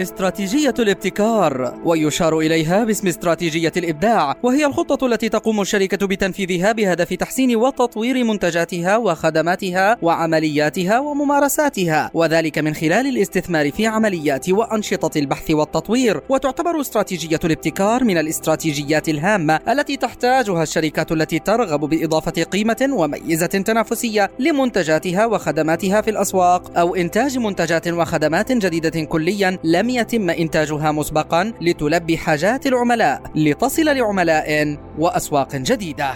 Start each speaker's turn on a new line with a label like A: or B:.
A: استراتيجية الابتكار ويشار إليها باسم استراتيجية الإبداع وهي الخطة التي تقوم الشركة بتنفيذها بهدف تحسين وتطوير منتجاتها وخدماتها وعملياتها وممارساتها وذلك من خلال الاستثمار في عمليات وأنشطة البحث والتطوير وتعتبر استراتيجية الابتكار من الاستراتيجيات الهامة التي تحتاجها الشركات التي ترغب بإضافة قيمة وميزة تنافسية لمنتجاتها وخدماتها في الأسواق أو إنتاج منتجات وخدمات جديدة كليا لم لم يتم إنتاجها مسبقا لتلبي حاجات العملاء لتصل لعملاء وأسواق جديدة.